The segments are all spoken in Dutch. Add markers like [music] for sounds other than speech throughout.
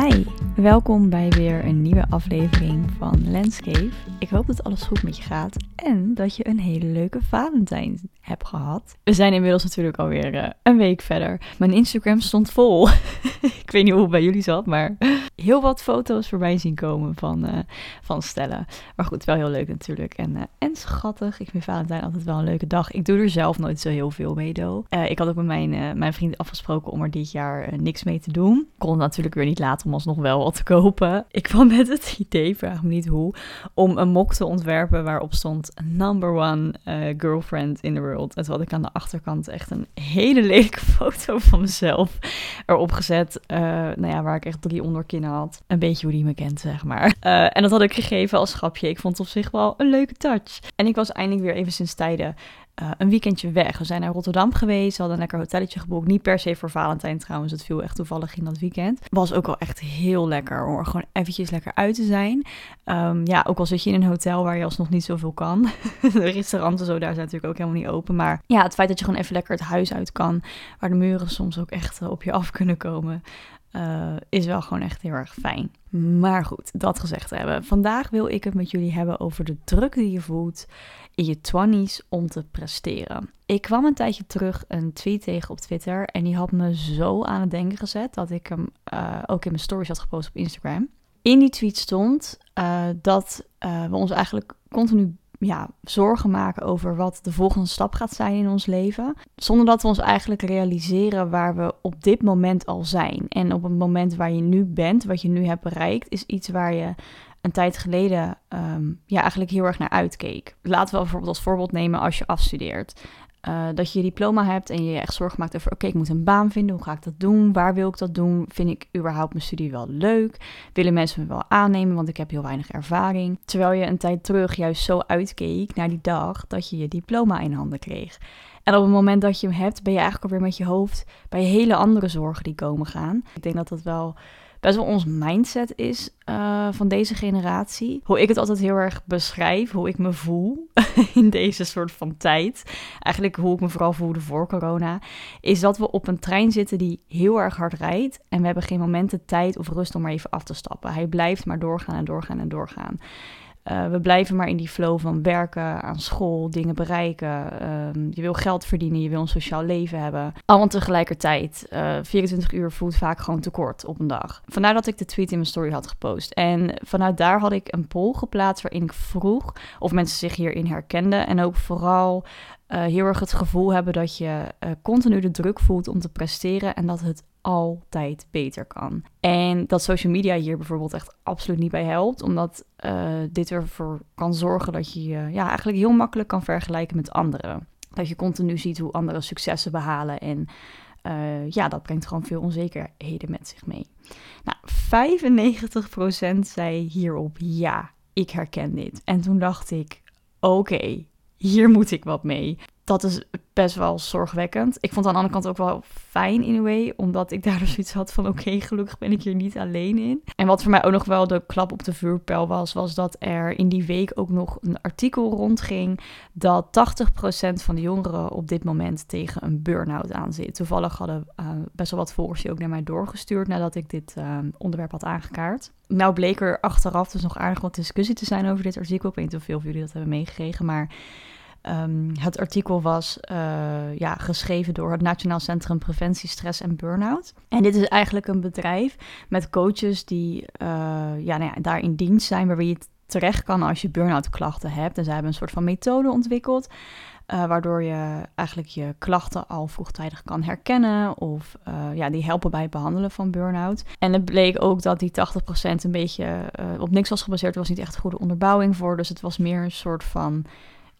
Hi, welkom bij weer een nieuwe aflevering van Landscape. Ik hoop dat alles goed met je gaat en dat je een hele leuke Valentijn hebt gehad. We zijn inmiddels natuurlijk alweer uh, een week verder. Mijn Instagram stond vol. [laughs] ik weet niet hoe het bij jullie zat, maar [laughs] heel wat foto's voorbij zien komen van, uh, van stellen. Maar goed, wel heel leuk natuurlijk en, uh, en schattig. Ik vind Valentijn altijd wel een leuke dag. Ik doe er zelf nooit zo heel veel mee, do. ik had ook met mijn, mijn vriend afgesproken om er dit jaar niks mee te doen. Kon natuurlijk weer niet laten om alsnog wel wat te kopen. [laughs] Ik kwam met het idee, vraag me niet hoe, om een mok te ontwerpen waarop stond number one girlfriend in the world. En toen had ik aan de achterkant echt een hele lelijke [laughs] foto van mezelf erop gezet. Uh, nou ja, waar ik echt drie onderkinnen had. Een beetje hoe die me kent, zeg maar. Uh, en dat had ik gegeven als grapje. Ik vond het op zich wel een leuke touch. En ik was eindelijk weer even sinds tijden uh, een weekendje weg. We zijn naar Rotterdam geweest, hadden een lekker hotelletje geboekt. Niet per se voor Valentijn trouwens, het viel echt toevallig in dat weekend. Was ook wel echt heel lekker er gewoon eventjes lekker uit te zijn. Um, ja, ook al zit je in een hotel waar je alsnog niet zoveel kan. [laughs] de restauranten zo, daar zijn natuurlijk ook helemaal niet open. Maar ja, het feit dat je gewoon even lekker het huis uit kan, waar de muren soms ook echt op je af kunnen komen. Uh, is wel gewoon echt heel erg fijn. Maar goed, dat gezegd hebben. Vandaag wil ik het met jullie hebben over de druk die je voelt in je twenties om te presteren. Ik kwam een tijdje terug een tweet tegen op Twitter en die had me zo aan het denken gezet dat ik hem uh, ook in mijn stories had gepost op Instagram. In die tweet stond uh, dat we ons eigenlijk continu ja, zorgen maken over wat de volgende stap gaat zijn in ons leven. Zonder dat we ons eigenlijk realiseren waar we op dit moment al zijn. En op het moment waar je nu bent, wat je nu hebt bereikt, is iets waar je een tijd geleden um, ja, eigenlijk heel erg naar uitkeek. Laten we bijvoorbeeld als voorbeeld nemen als je afstudeert. Uh, dat je je diploma hebt en je je echt zorgen maakt over: oké, ik moet een baan vinden. Hoe ga ik dat doen? Waar wil ik dat doen? Vind ik überhaupt mijn studie wel leuk? Willen mensen me wel aannemen? Want ik heb heel weinig ervaring. Terwijl je een tijd terug juist zo uitkeek naar die dag dat je je diploma in handen kreeg. En op het moment dat je hem hebt, ben je eigenlijk alweer met je hoofd bij hele andere zorgen die komen gaan. Ik denk dat dat wel best wel ons mindset is uh, van deze generatie. Hoe ik het altijd heel erg beschrijf, hoe ik me voel [laughs] in deze soort van tijd. Eigenlijk hoe ik me vooral voelde voor corona. Is dat we op een trein zitten die heel erg hard rijdt. En we hebben geen momenten tijd of rust om maar even af te stappen. Hij blijft maar doorgaan en doorgaan en doorgaan. Uh, we blijven maar in die flow van werken, aan school, dingen bereiken. Um, je wil geld verdienen, je wil een sociaal leven hebben. Allemaal tegelijkertijd. Uh, 24 uur voelt vaak gewoon tekort op een dag. Vandaar dat ik de tweet in mijn story had gepost. En vanuit daar had ik een poll geplaatst waarin ik vroeg of mensen zich hierin herkenden. En ook vooral uh, heel erg het gevoel hebben dat je continu de druk voelt om te presteren en dat het altijd beter kan. En dat social media hier bijvoorbeeld echt absoluut niet bij helpt, omdat uh, dit ervoor kan zorgen dat je je ja, eigenlijk heel makkelijk kan vergelijken met anderen. Dat je continu ziet hoe anderen successen behalen en ja, dat brengt gewoon veel onzekerheden met zich mee. Nou, 95% zei hierop ja, ik herken dit. En toen dacht ik, oké, hier moet ik wat mee. Dat is best wel zorgwekkend. Ik vond aan de andere kant ook wel fijn in een way, omdat ik daar dus zoiets had van oké, gelukkig ben ik hier niet alleen in. En wat voor mij ook nog wel de klap op de vuurpijl was, was dat er in die week ook nog een artikel rondging dat 80% van de jongeren op dit moment tegen een burn-out aan zit. Toevallig hadden uh, best wel wat volgers die ook naar mij doorgestuurd nadat ik dit uh, onderwerp had aangekaart. Nou bleek er achteraf dus nog aardig wat discussie te zijn over dit artikel. Ik weet niet of veel van jullie dat hebben meegekregen, maar Um, het artikel was uh, ja, geschreven door het Nationaal Centrum Preventie Stress en Burnout. En dit is eigenlijk een bedrijf met coaches die uh, ja, nou ja, daar in dienst zijn, waarbij je terecht kan als je burn-out klachten hebt. En zij hebben een soort van methode ontwikkeld. Uh, waardoor je eigenlijk je klachten al vroegtijdig kan herkennen. Of ja, die helpen bij het behandelen van burn-out. En het bleek ook dat die 80% een beetje op niks was gebaseerd. Er was niet echt goede onderbouwing voor. Dus het was meer een soort van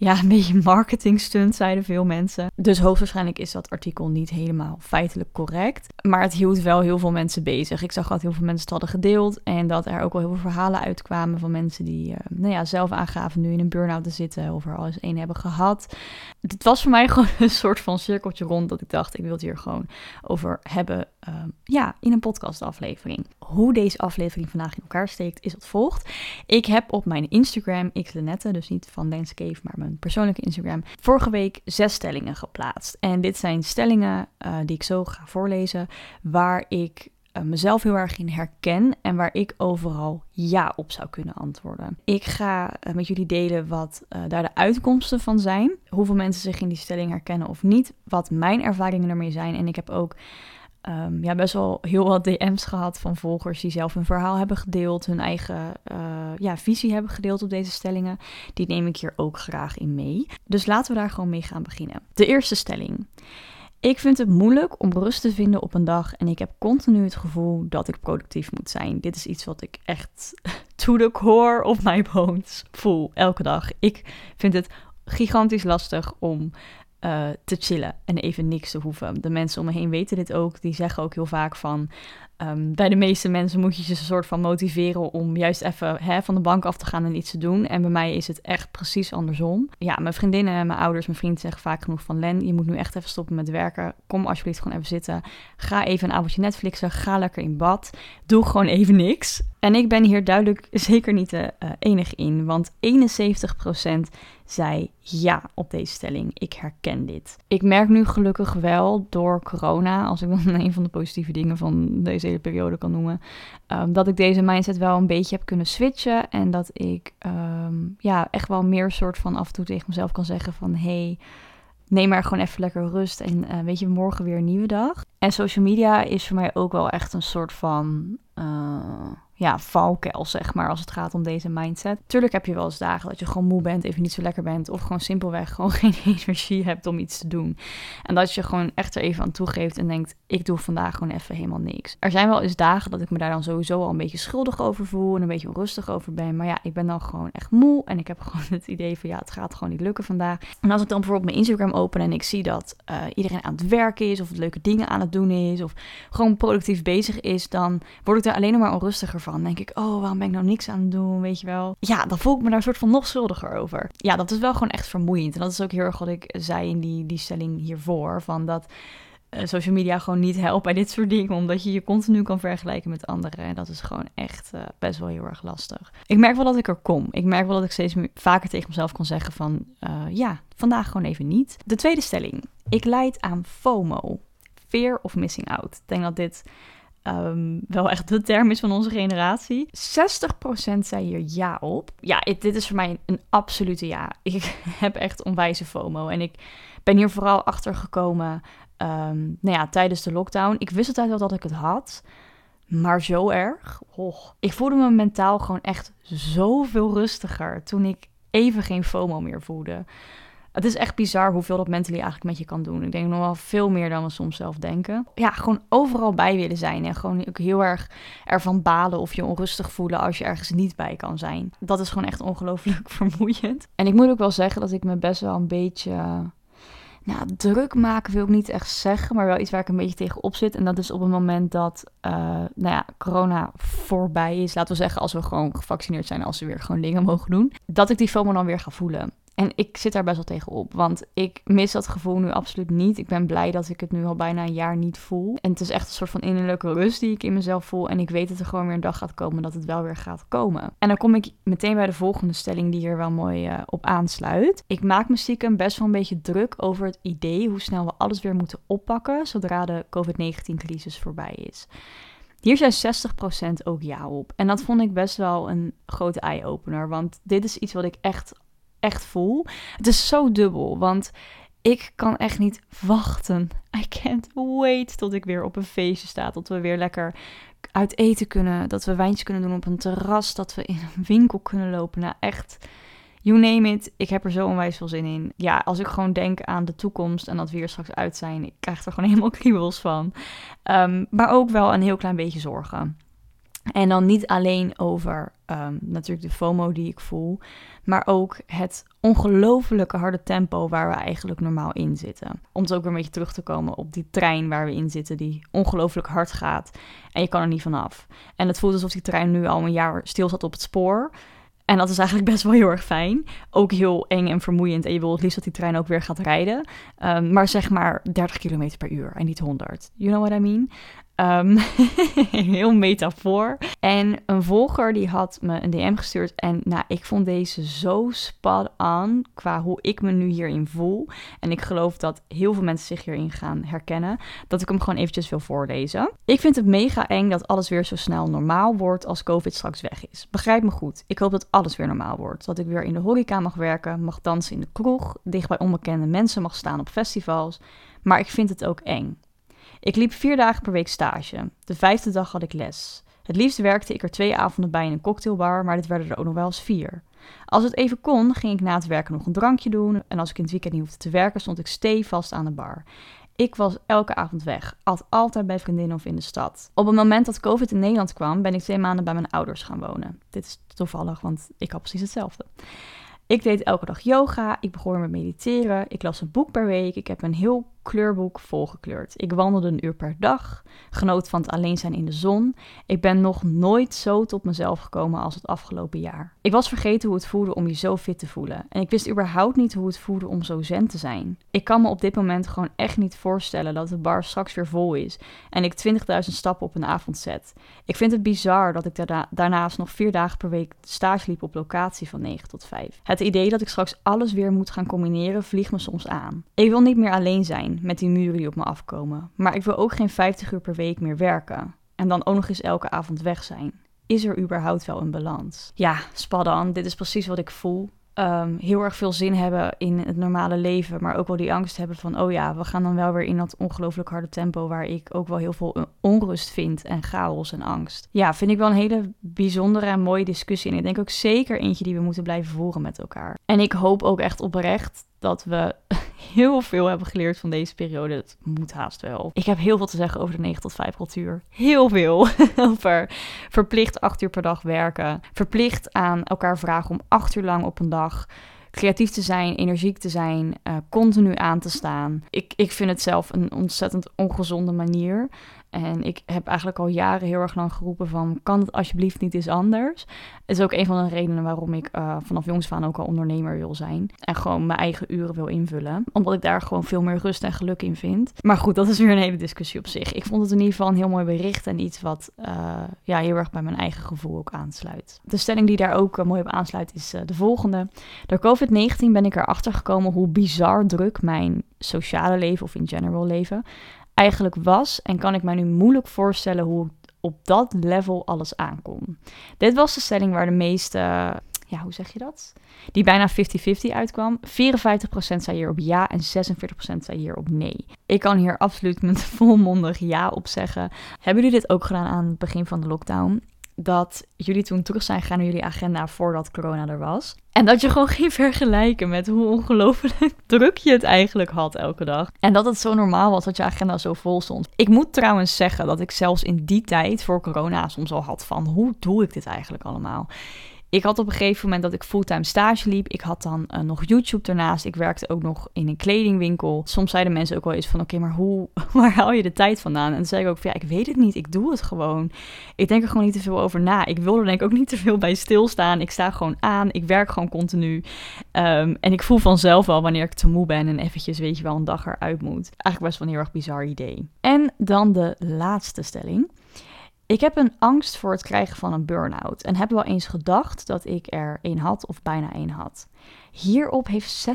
ja, een beetje marketing stunt, zeiden veel mensen. Dus hoogstwaarschijnlijk is dat artikel niet helemaal feitelijk correct. Maar het hield wel heel veel mensen bezig. Ik zag dat heel veel mensen het hadden gedeeld. En dat er ook wel heel veel verhalen uitkwamen van mensen die uh, nou ja, zelf aangaven nu in een burn-out te zitten. Of er al eens een hebben gehad. Het was voor mij [laughs] gewoon een soort van cirkeltje rond dat ik dacht, ik wil het hier gewoon over hebben. Uh, ja, in een podcastaflevering. Hoe deze aflevering vandaag in elkaar steekt is als volgt. Ik heb op mijn Instagram, xlenette, dus niet van Landscape, maar mijn persoonlijke Instagram, vorige week zes stellingen geplaatst. En dit zijn stellingen uh, die ik zo ga voorlezen, waar ik uh, mezelf heel erg in herken en waar ik overal ja op zou kunnen antwoorden. Ik ga uh, met jullie delen wat daar de uitkomsten van zijn, hoeveel mensen zich in die stelling herkennen of niet, wat mijn ervaringen ermee zijn. En ik heb ook um, ja, best wel heel wat DM's gehad van volgers die zelf hun verhaal hebben gedeeld, hun eigen ja, visie hebben gedeeld op deze stellingen. Die neem ik hier ook graag in mee. Dus laten we daar gewoon mee gaan beginnen. De eerste stelling. Ik vind het moeilijk om rust te vinden op een dag en ik heb continu het gevoel dat ik productief moet zijn. Dit is iets wat ik echt [laughs] to the core of my bones voel elke dag. Ik vind het gigantisch lastig om uh, te chillen en even niks te hoeven. De mensen om me heen weten dit ook. Die zeggen ook heel vaak van... Um, bij de meeste mensen moet je ze een soort van motiveren om juist even hè, van de bank af te gaan en iets te doen. En bij mij is het echt precies andersom. Ja, mijn vriendinnen en mijn ouders, mijn vrienden zeggen vaak genoeg van Len, je moet nu echt even stoppen met werken. Kom alsjeblieft gewoon even zitten. Ga even een avondje Netflixen. Ga lekker in bad. Doe gewoon even niks. En ik ben hier duidelijk [laughs] zeker niet de uh, enige in, want 71% zei ja op deze stelling. Ik herken dit. Ik merk nu gelukkig wel door corona, als ik dan [laughs] een van de positieve dingen van deze periode kan noemen, um, dat ik deze mindset wel een beetje heb kunnen switchen en dat ik um, ja, echt wel meer soort van af en toe tegen mezelf kan zeggen van hey, neem maar gewoon even lekker rust en uh, weet je, morgen weer een nieuwe dag. En social media is voor mij ook wel echt een soort van uh, ja, valkuil, zeg maar, als het gaat om deze mindset. Tuurlijk heb je wel eens dagen dat je gewoon moe bent, even niet zo lekker bent, of gewoon simpelweg [laughs] gewoon geen energie hebt om iets te doen. En dat je gewoon echt er even aan toegeeft en denkt, ik doe vandaag gewoon even helemaal niks. Er zijn wel eens dagen dat ik me daar dan sowieso al een beetje schuldig over voel en een beetje onrustig over ben. Maar ja, ik ben dan gewoon echt moe en ik heb [laughs] gewoon het idee van, ja, het gaat gewoon niet lukken vandaag. En als ik dan bijvoorbeeld mijn Instagram open en ik zie dat uh, iedereen aan het werken is, of leuke dingen aan het doen is, of gewoon productief bezig is, dan word ik daar alleen nog maar onrustiger van van. denk ik, oh, waarom ben ik nou niks aan het doen, weet je wel. Ja, dan voel ik me daar een soort van nog schuldiger over. Ja, dat is wel gewoon echt vermoeiend. En dat is ook heel erg wat ik zei in die, die stelling hiervoor. Van dat uh, social media gewoon niet helpt bij dit soort dingen. Omdat je je continu kan vergelijken met anderen. En dat is gewoon echt uh, best wel heel erg lastig. Ik merk wel dat ik er kom. Ik merk wel dat ik steeds vaker tegen mezelf kan zeggen van... Uh, ja, vandaag gewoon even niet. De tweede stelling. Ik leid aan FOMO. Fear of missing out. Ik denk dat dit um, wel echt de term is van onze generatie. 60% zei hier ja op. Ja, dit is voor mij een absolute ja. Ik [laughs] heb echt onwijze FOMO. En ik ben hier vooral achter gekomen um, nou ja, tijdens de lockdown. Ik wist altijd wel dat ik het had. Maar zo erg. Oh. Ik voelde me mentaal gewoon echt zoveel rustiger toen ik even geen FOMO meer voelde. Het is echt bizar hoeveel dat mentally eigenlijk met je kan doen. Ik denk nog wel veel meer dan we soms zelf denken. Ja, gewoon overal bij willen zijn. En gewoon ook heel erg ervan balen of je onrustig voelen als je ergens niet bij kan zijn. Dat is gewoon echt ongelooflijk [laughs] vermoeiend. En ik moet ook wel zeggen dat ik me best wel een beetje. Nou, druk maken wil ik niet echt zeggen, maar wel iets waar ik een beetje tegenop zit. En dat is op het moment dat uh, nou ja, corona voorbij is. Laten we zeggen, als we gewoon gevaccineerd zijn, als we weer gewoon dingen mogen doen. Dat ik die FOMO dan weer ga voelen. En ik zit daar best wel tegen op, want ik mis dat gevoel nu absoluut niet. Ik ben blij dat ik het nu al bijna een jaar niet voel. En het is echt een soort van innerlijke rust die ik in mezelf voel. En ik weet dat er gewoon weer een dag gaat komen dat het wel weer gaat komen. En dan kom ik meteen bij de volgende stelling die hier wel mooi uh, op aansluit. Ik maak me stiekem best wel een beetje druk over het idee hoe snel we alles weer moeten oppakken zodra de COVID-19-crisis voorbij is. Hier zijn 60% ook ja op. En dat vond ik best wel een grote eye-opener. Want dit is iets wat ik echt echt voel. Het is zo dubbel, want ik kan echt niet wachten. [laughs] I can't wait tot ik weer op een feestje sta. Tot we weer lekker uit eten kunnen. Dat we wijntjes kunnen doen op een terras. Dat we in een winkel kunnen lopen. Nou, echt. You name it. Ik heb er zo onwijs veel zin in. Ja, als ik gewoon denk aan de toekomst en dat we hier straks uit zijn. Ik krijg er gewoon [laughs] helemaal kriebels van. Um, maar ook wel een heel klein beetje zorgen. En dan niet alleen over um, natuurlijk de FOMO die ik voel, maar ook het ongelofelijke harde tempo waar we eigenlijk normaal in zitten. Om het ook weer een beetje terug te komen op die trein waar we in zitten, die ongelooflijk hard gaat en je kan er niet vanaf. En het voelt alsof die trein nu al een jaar stil zat op het spoor. En dat is eigenlijk best wel heel erg fijn. Ook heel eng en vermoeiend. En je wil het liefst dat die trein ook weer gaat rijden. Um, maar zeg maar 30 km per uur en niet 100. You know what I mean? Um, [laughs] heel metafoor. En een volger die had me een DM gestuurd. En nou, ik vond deze zo spot on qua hoe ik me nu hierin voel. En ik geloof dat heel veel mensen zich hierin gaan herkennen. Dat ik hem gewoon eventjes wil voorlezen. Ik vind het mega eng dat alles weer zo snel normaal wordt als COVID straks weg is. Begrijp me goed. Ik hoop dat alles weer normaal wordt. Dat ik weer in de horeca mag werken, mag dansen in de kroeg, dicht bij onbekende mensen mag staan op festivals. Maar ik vind het ook eng. Ik liep vier dagen per week stage. De vijfde dag had ik les. Het liefst werkte ik er twee avonden bij in een cocktailbar, maar dit werden er ook nog wel eens vier. Als het even kon, ging ik na het werken nog een drankje doen. En als ik in het weekend niet hoefde te werken, stond ik stevast aan de bar. Ik was elke avond weg, at altijd bij vriendinnen of in de stad. Op het moment dat COVID in Nederland kwam, ben ik twee maanden bij mijn ouders gaan wonen. Dit is toevallig, want ik had precies hetzelfde. Ik deed elke dag yoga, ik begon met mediteren, ik las een boek per week, ik heb een heel kleurboek volgekleurd. Ik wandelde een uur per dag, genoot van het alleen zijn in de zon. Ik ben nog nooit zo tot mezelf gekomen als het afgelopen jaar. Ik was vergeten hoe het voelde om je zo fit te voelen. En ik wist überhaupt niet hoe het voelde om zo zen te zijn. Ik kan me op dit moment gewoon echt niet voorstellen dat de bar straks weer vol is en ik 20.000 stappen op een avond zet. Ik vind het bizar dat ik daarna, daarnaast nog vier dagen per week stage liep op locatie van 9 tot 5. Het idee dat ik straks alles weer moet gaan combineren vliegt me soms aan. Ik wil niet meer alleen zijn met die muren die op me afkomen. Maar ik wil ook geen 50 uur per week meer werken. En dan ook nog eens elke avond weg zijn. Is er überhaupt wel een balans? Ja, spaddan, dit is precies wat ik voel. Ehm, heel erg veel zin hebben in het normale leven, maar ook wel die angst hebben van, oh ja, we gaan dan wel weer in dat ongelooflijk harde tempo waar ik ook wel heel veel onrust vind en chaos en angst. Ja, vind ik wel een hele bijzondere en mooie discussie en ik denk ook zeker eentje die we moeten blijven voeren met elkaar. En ik hoop ook echt oprecht dat we heel veel hebben geleerd van deze periode. Het moet haast wel. Ik heb heel veel te zeggen over de 9 tot 5 cultuur. Heel veel. [laughs] over verplicht 8 uur per dag werken. Verplicht aan elkaar vragen om 8 uur lang op een dag creatief te zijn, energiek te zijn, uh, continu aan te staan. Ik, ik vind het zelf een ontzettend ongezonde manier. En ik heb eigenlijk al jaren heel erg lang geroepen van... kan het alsjeblieft niet eens anders? Het is ook een van de redenen waarom ik uh, vanaf jongs aan ook al ondernemer wil zijn. En gewoon mijn eigen uren wil invullen. Omdat ik daar gewoon veel meer rust en geluk in vind. Maar goed, dat is weer een hele discussie op zich. Ik vond het in ieder geval een heel mooi bericht... en iets wat uh, ja, heel erg bij mijn eigen gevoel ook aansluit. De stelling die daar ook uh, mooi op aansluit is de volgende. Door COVID-19 ben ik erachter gekomen hoe bizar druk mijn sociale leven... of in general leven eigenlijk was. En kan ik mij nu moeilijk voorstellen hoe op dat level alles aankom. Dit was de stelling waar de meeste, ja, hoe zeg je dat? Die bijna 50-50 uitkwam. 54% zei hier op ja en 46% zei hier op nee. Ik kan hier absoluut met [laughs] volmondig ja op zeggen. Hebben jullie dit ook gedaan aan het begin van de lockdown? dat jullie toen terug zijn gegaan naar jullie agenda voordat corona er was. En dat je gewoon [laughs] ging vergelijken met hoe ongelooflijk [laughs] druk je het eigenlijk had elke dag. En dat het zo normaal was dat je agenda zo vol stond. Ik moet trouwens zeggen dat ik zelfs in die tijd voor corona soms al had van hoe doe ik dit eigenlijk allemaal? Ik had op een gegeven moment dat ik fulltime stage liep. Ik had dan uh, nog YouTube ernaast. Ik werkte ook nog in een kledingwinkel. Soms zeiden mensen ook wel eens van... oké, maar hoe, [laughs] waar haal je de tijd vandaan? En dan zei ik ook van ja, ik weet het niet. Ik doe het gewoon. Ik denk er gewoon niet te veel over na. Ik wil er denk ik ook niet te veel bij stilstaan. Ik sta gewoon aan. Ik werk gewoon continu. Um, en ik voel vanzelf wel wanneer ik te moe ben... en eventjes, weet je wel, een dag eruit moet. Eigenlijk best wel een heel erg bizar idee. En dan de laatste stelling. Ik heb een angst voor het krijgen van een burn-out en heb wel eens gedacht dat ik er een had of bijna een had. Hierop heeft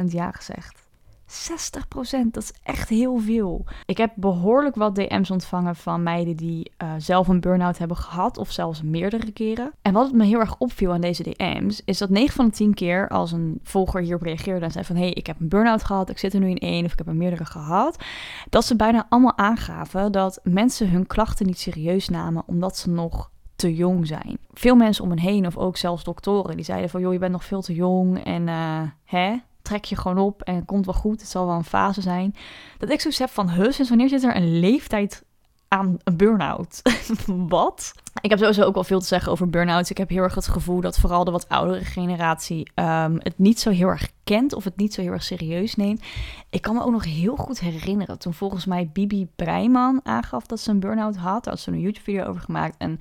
60% ja gezegd. 60%, dat is echt heel veel. Ik heb behoorlijk wat DM's ontvangen van meiden die uh, zelf een burn-out hebben gehad, of zelfs meerdere keren. En wat me heel erg opviel aan deze DM's, is dat 9 van de 10 keer als een volger hierop reageerde en zei van hé, hey, ik heb een burn-out gehad, ik zit er nu in één of ik heb er meerdere gehad, dat ze bijna allemaal aangaven dat mensen hun klachten niet serieus namen omdat ze nog te jong zijn. Veel mensen om me heen, of ook zelfs doktoren, die zeiden van joh, je bent nog veel te jong en uh, hè, trek je gewoon op en het komt wel goed. Het zal wel een fase zijn. Dat ik zoiets heb van, huh, sinds wanneer zit er een leeftijd aan een burn-out? [laughs] wat? Ik heb sowieso ook wel veel te zeggen over burn-outs. Ik heb heel erg het gevoel dat vooral de wat oudere generatie um, het niet zo heel erg kent of het niet zo heel erg serieus neemt. Ik kan me ook nog heel goed herinneren toen volgens mij Bibi Breiman aangaf dat ze een burn-out had. Daar had ze een YouTube-video over gemaakt en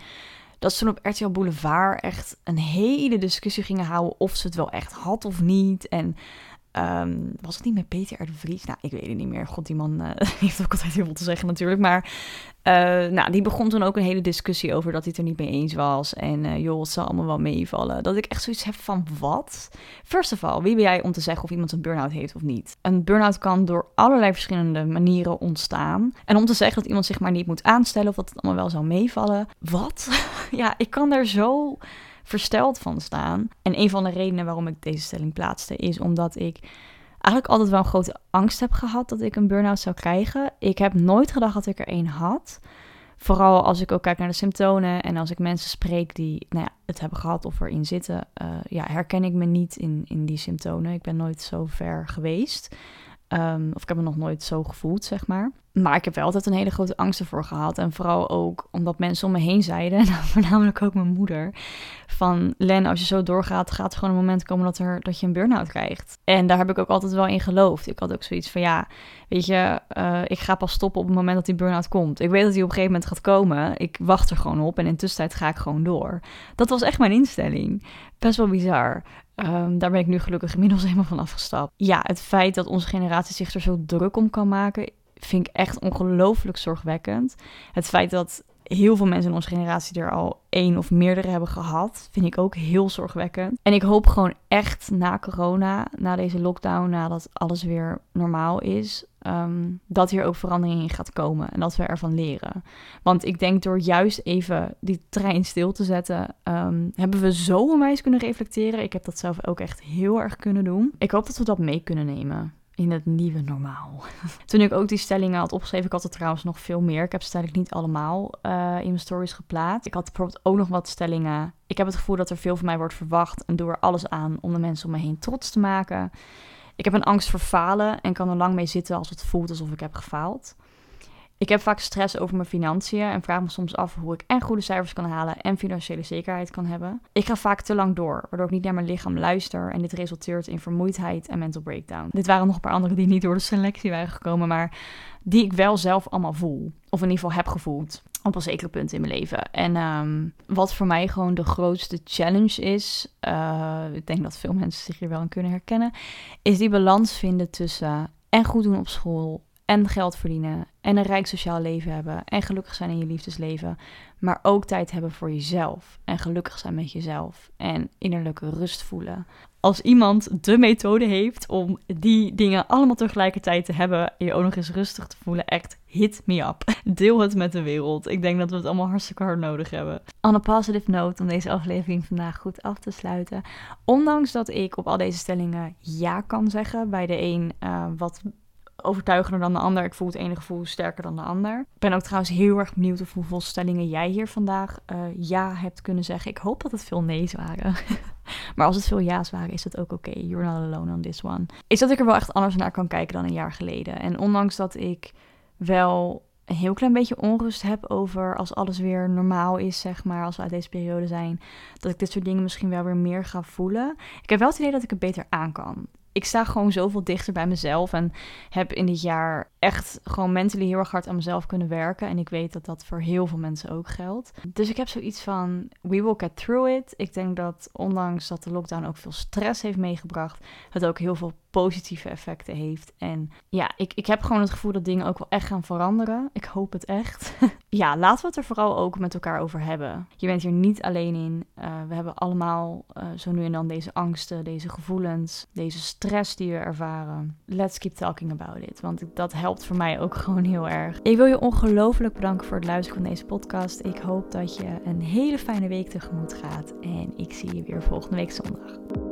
dat ze op RTL Boulevard echt een hele discussie gingen houden of ze het wel echt had of niet. En Ehm, was het niet met Peter R. de Vries? Nou, ik weet het niet meer. God, die man [laughs] uh, heeft ook altijd heel veel te zeggen natuurlijk. Maar uh, nou, die begon toen ook een hele discussie over dat hij het er niet mee eens was. En uh, joh, het zal allemaal wel meevallen. Dat ik echt zoiets heb van wat? First of all, wie ben jij om te zeggen of iemand een burn-out heeft of niet? Een burn-out kan door allerlei verschillende manieren ontstaan. En om te zeggen dat iemand zich maar niet moet aanstellen of dat het allemaal wel zou meevallen. Wat? [laughs] ja, ik kan daar zo versteld van staan. En een van de redenen waarom ik deze stelling plaatste is omdat ik eigenlijk altijd wel een grote angst heb gehad dat ik een burn-out zou krijgen. Ik heb nooit gedacht dat ik er een had. Vooral als ik ook kijk naar de symptomen en als ik mensen spreek die nou ja, het hebben gehad of erin zitten, uh, ja, herken ik me niet in, in die symptomen. Ik ben nooit zo ver geweest. Um, of ik heb me nog nooit zo gevoeld, zeg maar. Maar ik heb wel altijd een hele grote angst ervoor gehad. En vooral ook omdat mensen om me heen zeiden, [laughs] voornamelijk ook mijn moeder, van Len, als je zo doorgaat, gaat er gewoon een moment komen dat, er, dat je een burn-out krijgt. En daar heb ik ook altijd wel in geloofd. Ik had ook zoiets van, ja, weet je, uh, ik ga pas stoppen op het moment dat die burn-out komt. Ik weet dat die op een gegeven moment gaat komen. Ik wacht er gewoon op en in tussentijd ga ik gewoon door. Dat was echt mijn instelling. Best wel bizar. Um, daar ben ik nu gelukkig inmiddels [laughs] helemaal van afgestapt. Ja, het feit dat onze generatie zich er zo druk om kan maken, vind ik echt ongelooflijk zorgwekkend. Het feit dat heel veel mensen in onze generatie er al één of meerdere hebben gehad, vind ik ook heel zorgwekkend. En ik hoop gewoon echt na corona, na deze lockdown, nadat alles weer normaal is, um, dat hier ook verandering in gaat komen en dat we ervan leren. Want ik denk door juist even die trein stil te zetten, um, hebben we zo onwijs kunnen reflecteren. Ik heb dat zelf ook echt heel erg kunnen doen. Ik hoop dat we dat mee kunnen nemen in het nieuwe normaal. [laughs] Toen ik ook die stellingen had opgeschreven, ik had er trouwens nog veel meer. Ik heb ze eigenlijk niet allemaal uh, in mijn stories geplaatst. Ik had bijvoorbeeld ook nog wat stellingen. Ik heb het gevoel dat er veel van mij wordt verwacht en doe er alles aan om de mensen om me heen trots te maken. Ik heb een angst voor falen en kan er lang mee zitten als het voelt alsof ik heb gefaald. Ik heb vaak stress over mijn financiën en vraag me soms af hoe ik en goede cijfers kan halen en financiële zekerheid kan hebben. Ik ga vaak te lang door, waardoor ik niet naar mijn lichaam luister en dit resulteert in vermoeidheid en mental breakdown. Dit waren nog een paar andere die niet door de selectie waren gekomen, maar die ik wel zelf allemaal voel. Of in ieder geval heb gevoeld op een zekere punt in mijn leven. En um, wat voor mij gewoon de grootste challenge is, uh, ik denk dat veel mensen zich hier wel in kunnen herkennen, is die balans vinden tussen en goed doen op school en geld verdienen en een rijk sociaal leven hebben en gelukkig zijn in je liefdesleven, maar ook tijd hebben voor jezelf en gelukkig zijn met jezelf en innerlijke rust voelen. Als iemand de methode heeft om die dingen allemaal tegelijkertijd te hebben en je ook nog eens rustig te voelen, echt hit me up. Deel het met de wereld. Ik denk dat we het allemaal hartstikke hard nodig hebben. On a positive note om deze aflevering vandaag goed af te sluiten. Ondanks dat ik op al deze stellingen ja kan zeggen, bij de een uh, wat overtuigender dan de ander. Ik voel het ene gevoel sterker dan de ander. Ik ben ook trouwens heel erg benieuwd of hoeveel stellingen jij hier vandaag uh, ja hebt kunnen zeggen. Ik hoop dat het veel nee's waren. [laughs] maar als het veel ja's waren, is dat ook oké. You're not alone on this one. Is dat ik er wel echt anders naar kan kijken dan een jaar geleden. En ondanks dat ik wel een heel klein beetje onrust heb over als alles weer normaal is, zeg maar, als we uit deze periode zijn, dat ik dit soort dingen misschien wel weer meer ga voelen. Ik heb wel het idee dat ik het beter aan kan ik sta gewoon zoveel dichter bij mezelf en heb in dit jaar echt gewoon mentally heel erg hard aan mezelf kunnen werken. En ik weet dat dat voor heel veel mensen ook geldt. Dus ik heb zoiets van, we will get through it. Ik denk dat ondanks dat de lockdown ook veel stress heeft meegebracht, het ook heel veel positieve effecten heeft. En ja, ik, ik heb gewoon het gevoel dat dingen ook wel echt gaan veranderen. Ik hoop het echt. [laughs] ja, laten we het er vooral ook met elkaar over hebben. Je bent hier niet alleen in. Uh, we hebben allemaal uh, zo nu en dan deze angsten, deze gevoelens, deze stress die we ervaren. Let's keep talking about it. Want dat helpt voor mij ook [laughs] gewoon heel erg. Ik wil je ongelooflijk bedanken voor het luisteren van deze podcast. Ik hoop dat je een hele fijne week tegemoet gaat. En ik zie je weer volgende week zondag.